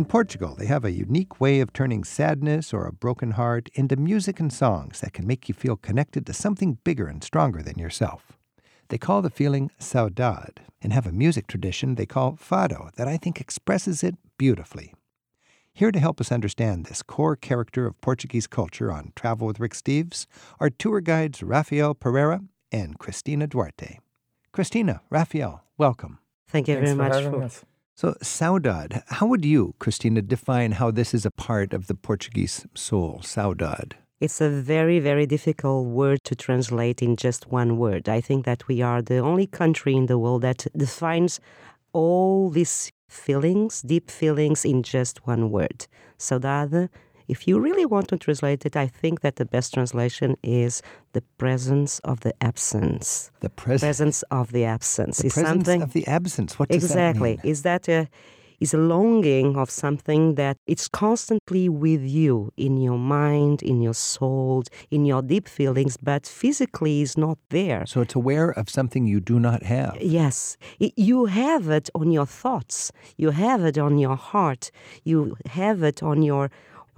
In Portugal, they have a unique way of turning sadness or a broken heart into music and songs that can make you feel connected to something bigger and stronger than yourself. They call the feeling saudade and have a music tradition they call fado that I think expresses it beautifully. Here to help us understand this core character of Portuguese culture on Travel with Rick Steves are tour guides Rafael Pereira and Cristina Duarte. Cristina, Rafael, welcome. Thank you Thanks very for much. having For, us. So, saudade, how would you, Cristina, define how this is a part of the Portuguese soul, saudade? it's a very, very difficult word to translate in just one word. I think that we are the only country in the world that defines all these feelings, deep feelings, in just one word. Saudade, if you really want to translate it, I think that the best translation is the presence of the absence. The pres- Presence of the absence the is presence something of the absence. What does exactly that mean? is that a is a longing of something that it's constantly with you in your mind in your soul in your deep feelings but physically is not there So it's aware of something you do not have. yes you have it on your thoughts you have it on your heart you have it on your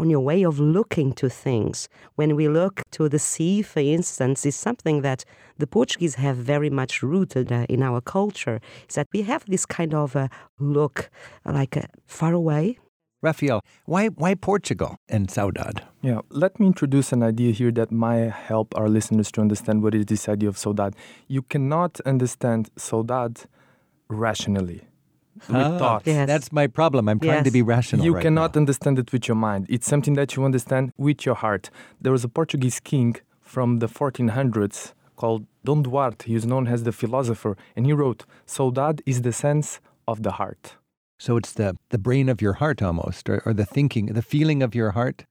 on your way of looking to things. When we look to the sea, for instance, is something that the Portuguese have very much rooted uh, in our culture. Is that we have this kind of a look, like uh, far away. Rafael, why why Portugal and saudade? Yeah, let me introduce an idea here that might help our listeners to understand what is this idea of saudade. You cannot understand saudade rationally with Ah, thoughts. Yes. That's my problem. I'm trying to be rational. You right cannot now. understand it with your mind. It's something that you understand with your heart. There was a Portuguese king from the 1400s called Dom Duarte. He is known as the philosopher, and he wrote, "Saudade is the sense of the heart." So it's the the brain of your heart almost, or, or the thinking, the feeling of your heart.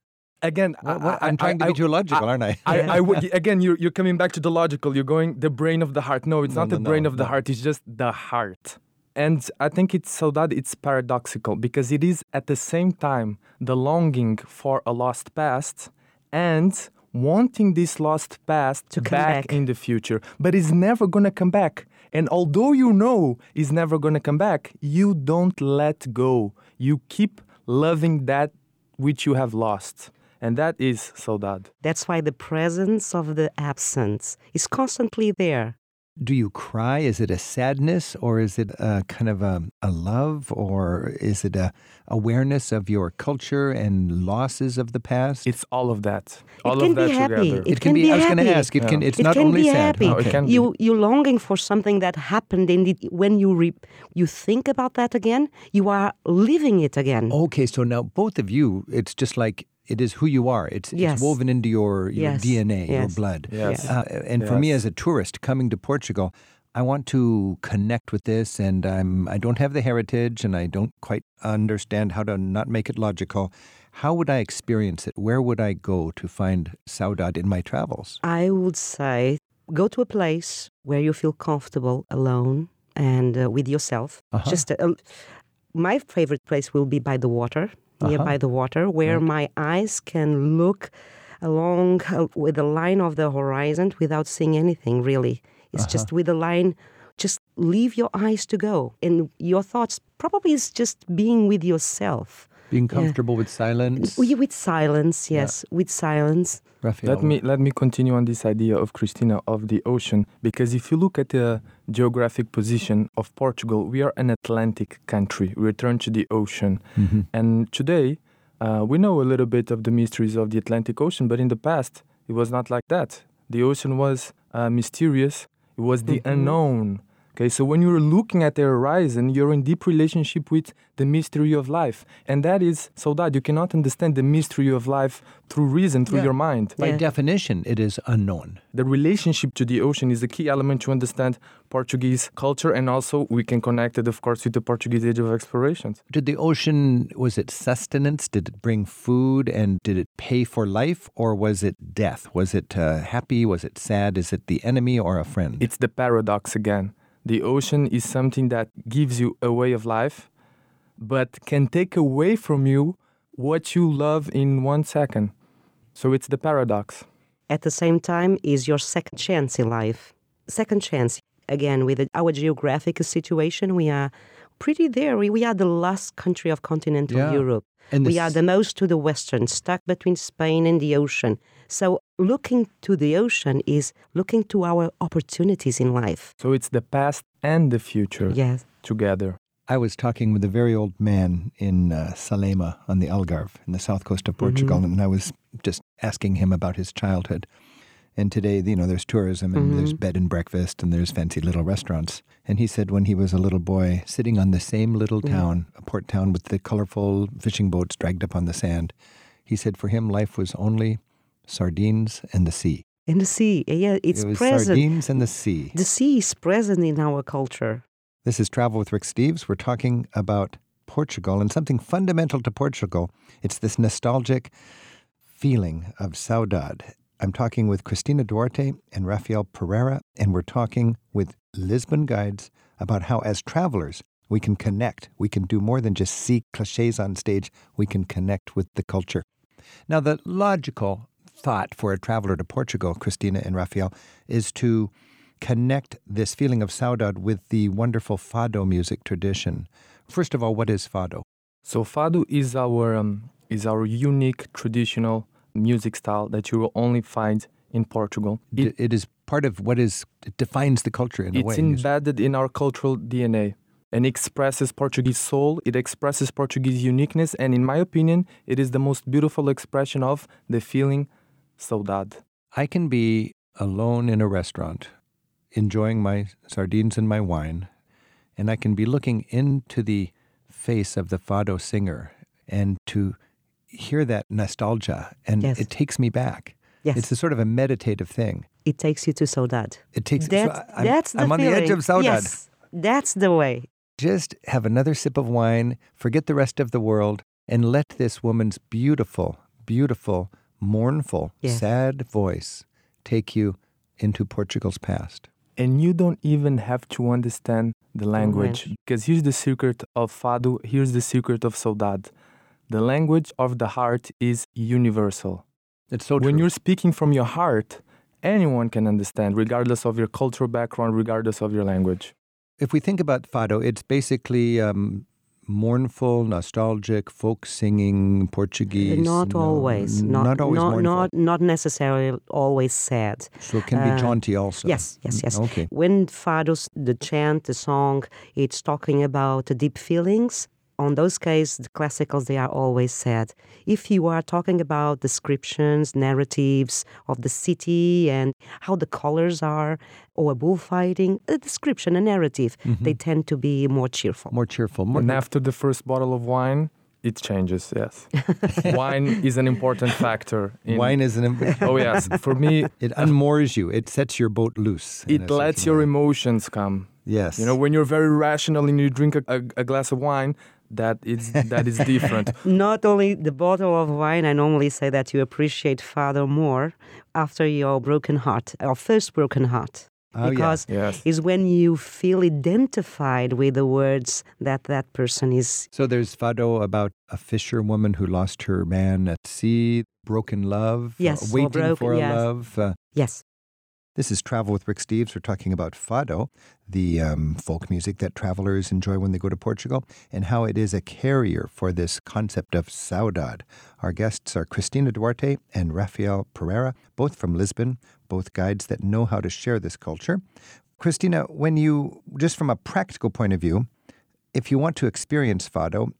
Again, What- I, I, I'm trying to I- be too logical, aren't I? I, I would again. You're, you're coming back to the logical. You're going the brain of the heart. No, it's No, not no, the brain no, of the no. heart. It's just the heart. And I think it's so that it's paradoxical because it is at the same time the longing for a lost past and wanting this lost past To come back. in the future, but it's never gonna come back. And although you know it's never gonna come back, you don't let go. You keep loving that which you have lost. And that is saudade. That's why the presence of the absence is constantly there. Do you cry? Is it a sadness, or is it a kind of a, a love, or is it a awareness of your culture and losses of the past? It's all of that. All can of that be happy. together. It It can can be. be I was going to ask. It can. It's it not can only be sad. happy. No, it can be. you you longing for something that happened, and it, when you re, you think about that again, you are living it again. Okay, so now both of you, it's just like it is who you are. It's, Yes. it's woven into your, your Yes. DNA, your blood. Yes. Uh, and for me as a tourist coming to Portugal, I want to connect with this, and I'm I don't have the heritage, and I don't quite understand how to not make it logical. How would I experience it? Where would I go to find saudade in my travels? I would say go to a place where you feel comfortable alone and uh, with yourself. Uh-huh. Just a, my favorite place will be by the water, near Uh-huh. by the water, where my eyes can look along uh, with the line of the horizon without seeing anything really. It's Uh-huh. just with the line. Just leave your eyes to go, and your thoughts probably is just being with yourself. Being comfortable with silence. With with silence, yes, with silence. Rafael, Let me let me continue on this idea of Cristina of the ocean because if you look at the geographic position of Portugal, we are an Atlantic country. We return to the ocean, Mhm. and today uh, we know a little bit of the mysteries of the Atlantic Ocean, but in the past it was not like that. The ocean was uh, mysterious. It was the Mhm. unknown. Okay, so when you're looking at the horizon, you're in deep relationship with the mystery of life, and that is so that you cannot understand the mystery of life through reason, through Yeah. your mind. By Yeah. definition, it is unknown. The relationship to the ocean is a key element to understand Portuguese culture, and also we can connect it, of course, with the Portuguese age of explorations. Did the ocean, was it sustenance? Did it bring food and did it pay for life or was it death? Was it uh, happy? Was it sad? Is it the enemy or a friend? It's the paradox again. The ocean is something that gives you a way of life, but can take away from you what you love in one second. So it's the paradox. at the same time is your second chance in life. Second chance, again, with our geographic situation, we are pretty there. We, we are the last country of continental Yeah. Europe. And we are the most to the western, stuck between Spain and the ocean. So looking to the ocean is looking to our opportunities in life. So it's the past and the future Yes. together. I was talking with a very old man in uh, Salema on the Algarve in the south coast of Portugal, and I was just asking him about his childhood. And today, you know, there's tourism and there's mm-hmm. bed and breakfast and there's fancy little restaurants. And he said when he was a little boy, sitting on the same little mm-hmm. town, a port town with the colorful fishing boats dragged up on the sand, he said for him life was only sardines and the sea. In the sea, yeah, it's it was present. sardines and the sea. The sea is present in our culture. This is Travel with Rick Steves. We're talking about Portugal and something fundamental to Portugal. It's this nostalgic feeling of saudade. I'm talking with Cristina Duarte and Rafael Pereira, and we're talking with Lisbon guides about how, as travelers, we can connect. We can do more than just see cliches on stage, we can connect with the culture. Now, the logical thought for a traveler to Portugal, Cristina and Rafael, is to connect this feeling of saudade with the wonderful fado music tradition. First of all, what is fado? So fado is our um, is our unique traditional music style that you will only find in Portugal. It, it is part of what is it defines the culture in a way. it's embedded in our cultural DNA and expresses Portuguese soul. It expresses Portuguese uniqueness, and in my opinion, it is the most beautiful expression of the feeling saudade. I can be alone in a restaurant, enjoying my sardines and my wine, and I can be looking into the face of the fado singer and to hear that nostalgia, and Yes. it takes me back. Yes. It's a sort of a meditative thing. It takes you to saudade. It takes. so That's, I'm, that's the I'm on the edge feeling. of saudade. Yes, that's the way. Just have another sip of wine, forget the rest of the world, and let this woman's beautiful, beautiful, mournful, Yes. sad voice take you into Portugal's past. and you don't even have to understand the language Language. because here's the secret of fado here's the secret of saudade the language of the heart is universal It's so true. when you're speaking from your heart anyone can understand regardless of your cultural background regardless of your language If we think about fado, it's basically um, mournful, nostalgic, folk singing, Portuguese. not no, always. Not, not always not, mournful. not, not necessarily always sad. so it can be uh, jaunty also. Yes, yes, yes. Okay. When fados, the chant, the song, it's talking about deep feelings. On those cases, the classicals, they are always sad. If you are talking about descriptions, narratives of the city and how the colors are, or bullfighting, a description, a narrative, mm-hmm. they tend to be more cheerful. More cheerful. More, and after the first bottle of wine it changes yes wine is an important factor in, wine is an. im- oh yes for me It unmoors you. It sets your boat loose. it lets your way. emotions come Yes. You know, when you're very rational and you drink a, a, a glass of wine, that is that is different. Not only the bottle of wine, I normally say that you appreciate fado more after your broken heart, or first broken heart. Oh, yeah. because Yes. is when you feel identified with the words that that person is. So there's fado about a fisherwoman who lost her man at sea, broken love, uh, Yes, or waiting broken- for a yes. love. Uh, Yes, This is Travel with Rick Steves. We're talking about fado, the um, folk music that travelers enjoy when they go to Portugal, and how it is a carrier for this concept of saudade. Our guests are Cristina Duarte and Rafael Pereira, both from Lisbon, both guides that know how to share this culture. Cristina, when you, just from a practical point of view, if you want to experience fado,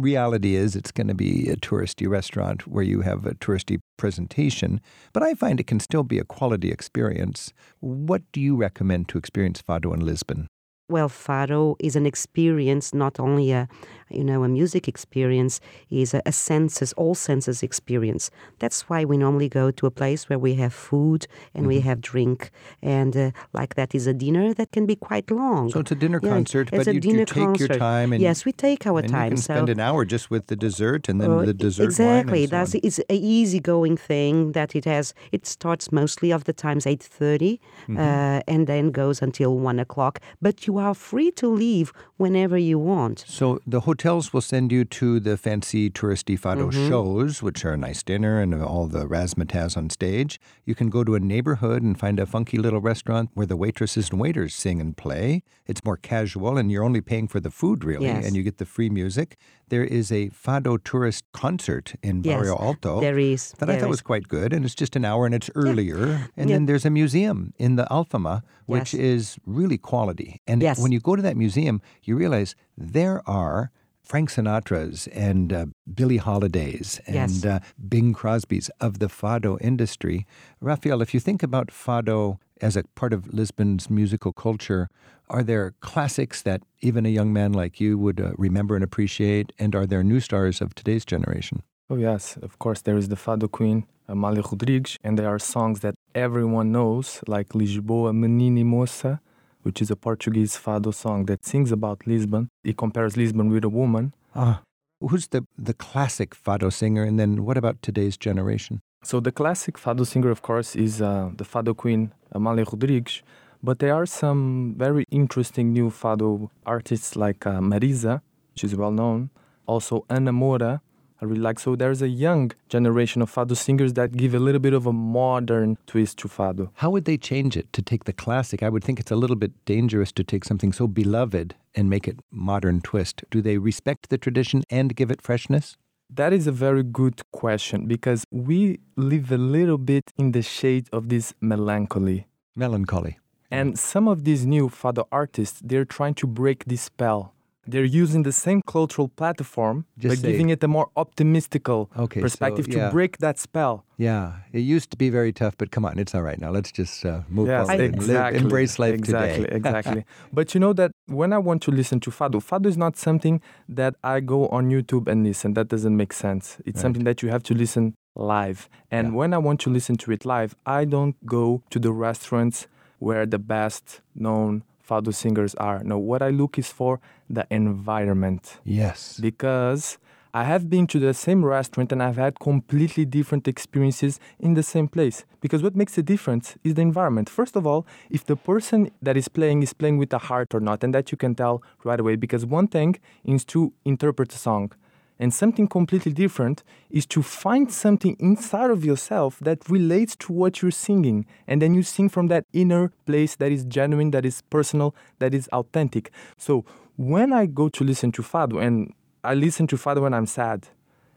reality is it's going to be a touristy restaurant where you have a touristy presentation, but I find it can still be a quality experience. What do you recommend to experience fado in Lisbon? well, fado is an experience, not only a, you know, a music experience, is a, a senses, all senses experience. That's why we normally go to a place where we have food and we Mm-hmm. have drink, and uh, like that is a dinner that can be quite long. So it's a dinner Yeah, concert, but you, you take your time and yes, we take our and time. you can so spend an hour just with the dessert and then Uh, the dessert exactly. wine and so That's on. it's a easygoing thing that it has. It starts mostly of the times eight Mm-hmm. uh, and then goes until one o'clock. But you are free to leave whenever you want. So the hotels will send you to the fancy touristy fado mm-hmm. shows, which are a nice dinner and all the razzmatazz on stage. You can go to a neighborhood and find a funky little restaurant where the waitresses and waiters sing and play. It's more casual, and you're only paying for the food, really, Yes. and you get the free music. There is a fado tourist concert in Yes, Bairro Alto there is, that I thought is. was quite good, and it's just an hour and it's earlier. And Yeah. then there's a museum in the Alfama, which Yes. is really quality. And when you go to that museum, you realize there are Frank Sinatra's and uh, Billie Holiday's and Yes. uh, Bing Crosby's of the fado industry. Rafael, if you think about fado as a part of Lisbon's musical culture, are there classics that even a young man like you would uh, remember and appreciate? And are there new stars of today's generation? Oh, yes, of course, there is the Fado Queen, Amália Rodrigues, and there are songs that everyone knows, like Lisboa Menina e Moça, which is a Portuguese Fado song that sings about Lisbon. It compares Lisbon with a woman. Ah, who's the, the classic fado singer? And then what about today's generation? So the classic Fado singer, of course, is uh, the Fado Queen, Amália Rodrigues, but there are some very interesting new Fado artists like uh, Mariza, which is well known, also Ana Moura, I really like. So there's a young generation of Fado singers that give a little bit of a modern twist to Fado. How would they change it to take the classic? I would think it's a little bit dangerous to take something so beloved and make it modern twist. Do they respect the tradition and give it freshness? That is a very good question because we live a little bit in the shade of this melancholy. Melancholy. And some of these new fado artists, they're trying to break this spell. They're using the same cultural platform, Just but say- giving it a more optimistical Okay, so, perspective yeah. to break that spell. Yeah, it used to be very tough, but come on, it's all right now. Let's just uh, move Yes, forward and live, embrace life exactly, today. exactly. But you know that when I want to listen to fado, fado is not something that I go on YouTube and listen. That doesn't make sense. It's Right. something that you have to listen live. And Yeah. when I want to listen to it live, I don't go to the restaurants where the best known fado singers are. No, what I look is for the environment yes. because I have been to the same restaurant and I've had completely different experiences in the same place. Because what makes a difference is the environment. First of all, if the person that is playing is playing with a heart or not, and that you can tell right away. Because one thing is to interpret a song, and something completely different is to find something inside of yourself that relates to what you're singing. And then you sing from that inner place that is genuine, that is personal, that is authentic. So when I go to listen to Fado, and I listen to Fado when I'm sad.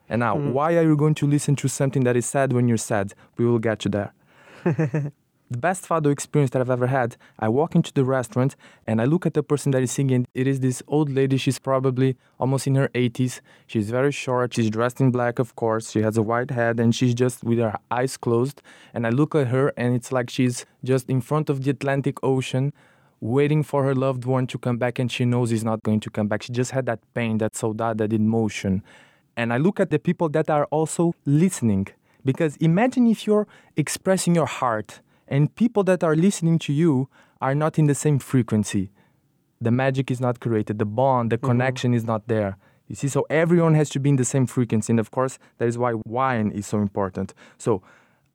And now, mm-hmm. why are you going to listen to something that is sad when you're sad? We will get you there. the best fado experience that I've ever had. I walk into the restaurant and I look at the person that is singing. It is this old lady. She's probably almost in her 80s. She's very short. She's dressed in black, of course. She has a white head and she's just with her eyes closed. And I look at her and it's like she's just in front of the Atlantic Ocean. Waiting for her loved one to come back, and she knows he's not going to come back. She just had that pain, that saudade, that emotion. And I look at the people that are also listening. Because imagine if you're expressing your heart and people that are listening to you are not in the same frequency. The magic is not created, the bond, the mm-hmm. connection is not there. You see, so everyone has to be in the same frequency. And of course, that is why wine is so important. So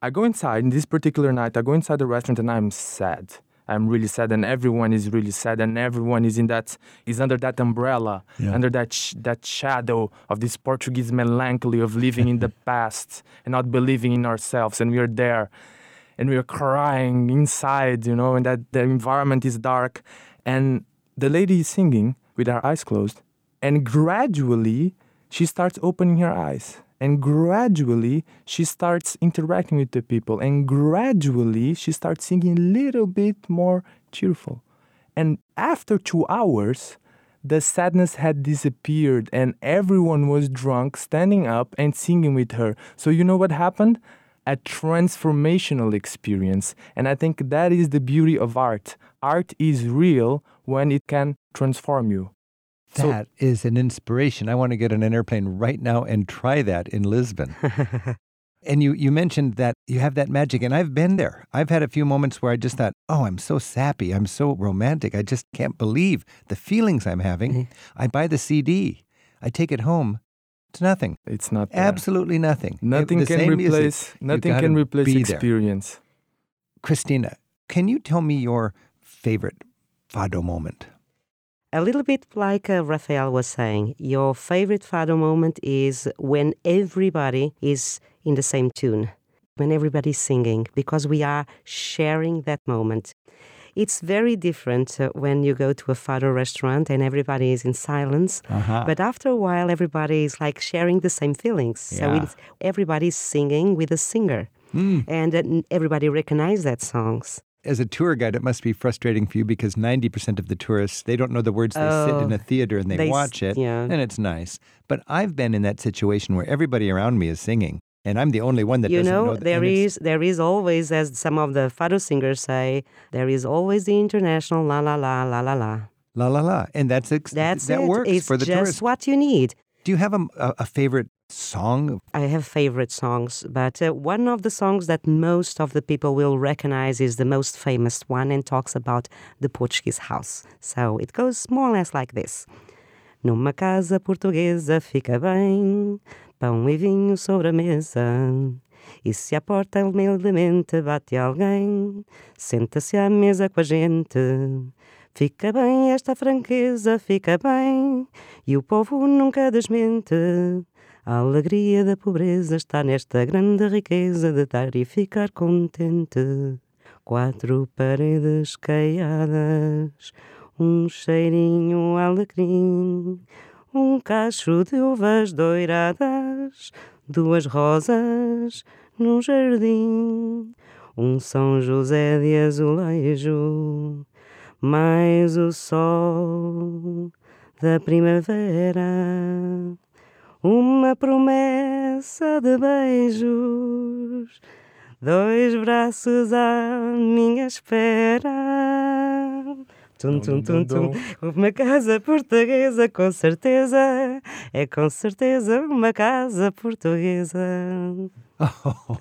I go inside, in this particular night, I go inside the restaurant and I'm sad. I'm really sad, and everyone is really sad, and everyone is in that is under that umbrella, Yeah. under that sh- that shadow of this Portuguese melancholy of living in the past and not believing in ourselves. And we are there, and we are crying inside, you know, and that the environment is dark, and the lady is singing with her eyes closed, and gradually she starts opening her eyes. And gradually, she starts interacting with the people. And gradually, she starts singing a little bit more cheerful. And after two hours, the sadness had disappeared, and everyone was drunk, standing up and singing with her. So, you know what happened? A transformational experience. And I think that is the beauty of art. Art is real when it can transform you. So- That is an inspiration. I want to get on an airplane right now and try that in Lisbon. and you, you mentioned that you have that magic, and I've been there. I've had a few moments where I just thought, oh, I'm so sappy. I'm so romantic. I just can't believe the feelings I'm having. Mm-hmm. I buy the CD, I take it home. It's nothing. It's not there. Absolutely nothing. Nothing The can same music. replace. You Nothing can replace be there. experience. Cristina, can you tell me your favorite fado moment? A little bit like uh, Rafael was saying, your favorite fado moment is when everybody is in the same tune, when everybody's singing, because we are sharing that moment. It's very different uh, when you go to a fado restaurant and everybody is in silence. Uh-huh. But after a while, everybody is like sharing the same feelings. So Yeah. it's, everybody's singing with a singer. And uh, everybody recognizes that songs. As a tour guide, it must be frustrating for you because 90% of the tourists, they don't know the words. They sit in Oh, a theater and they, they watch it, yeah. and it's nice. But I've been in that situation where everybody around me is singing, and I'm the only one that you doesn't know, know. that- there is there is always, as some of the fado singers say, there is always the international la la la la la la. La la la, and that's ex- That's that it. works it's for the just tourist. what you need. Do you have a, a, a favorite song? I have favorite songs, but uh, one of the songs that most of the people will recognize is the most famous one and talks about the Portuguese house. So it goes more or less like this: Numa casa portuguesa fica bem, pão e vinho sobre a mesa. E se à porta humildemente bate alguém, senta-se à mesa com a gente. Fica bem esta franqueza, fica bem, e o povo nunca desmente. A alegria da pobreza está nesta grande riqueza de dar e ficar contente. Quatro paredes caiadas, um cheirinho alecrim, um cacho de uvas doiradas, duas rosas num jardim, um São José de azulejo, mais o sol da primavera. Uma promessa de beijos, dois braços à minha espera. Tum, tum, tum, tum. Uma casa portuguesa, com certeza. É com certeza uma casa portuguesa. Oh,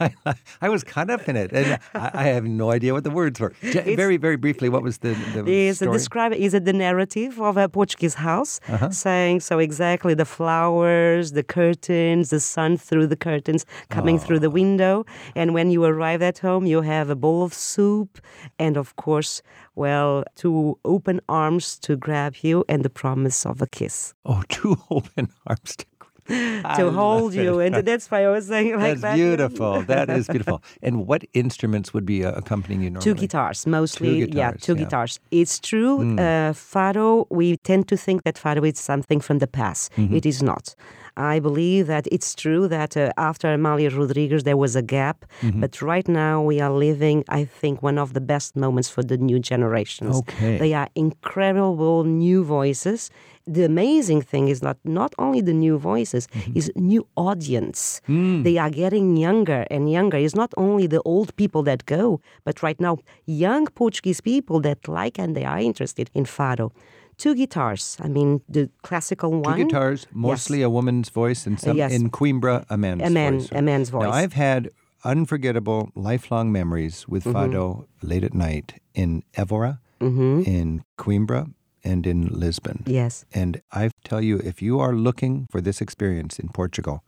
I, I was caught up in it, and I, I have no idea what the words were. J- very, very briefly, what was the, the is story? describe is it the narrative of a Portuguese house, Uh-huh. saying so exactly the flowers, the curtains, the sun through the curtains coming through the window, and when you arrive at home, you have a bowl of soup, and of course, well, two open arms to grab you, and the promise of a kiss oh, two open arms to, to hold you, it. and that's why I was saying like That's that. beautiful. That is beautiful. And what instruments would be uh, accompanying you normally? Two guitars, mostly. yeah, guitars, two yeah. guitars. It's true. Uh, fado, we tend to think that fado is something from the past. It is not. I believe that it's true that uh, after Amália Rodrigues there was a gap, mm-hmm. but right now we are living, I think, one of the best moments for the new generations. Okay. They are incredible new voices. The amazing thing is that not only the new voices, mm-hmm. is new audience. Mm. They are getting younger and younger. It's not only the old people that go, but right now young Portuguese people that like and they are interested in fado. Two guitars. I mean the classical one. Two guitars, mostly a woman's voice, and some yes. in Coimbra, a man's A man- voice. a man's voice. Now, I've had unforgettable, lifelong memories with Mm-hmm. Fado late at night in Evora, in Coimbra, and in Lisbon. Yes. And I tell you, if you are looking for this experience in Portugal,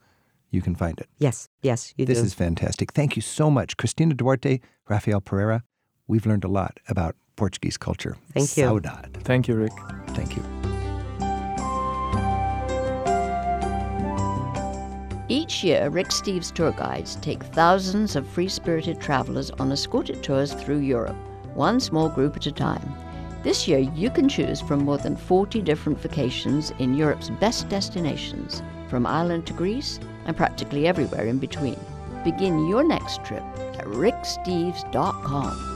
you can find it. Yes. Yes. You This do. is fantastic. Thank you so much, Cristina Duarte, Rafael Pereira. We've learned a lot about Portuguese culture. Thank you. Saudade. Thank you, Rick. Thank you. Each year, Rick Steves tour guides take thousands of free spirited travelers on escorted tours through Europe, one small group at a time. This year, you can choose from more than 40 different vacations in Europe's best destinations, from Ireland to Greece and practically everywhere in between. Begin your next trip at ricksteves.com.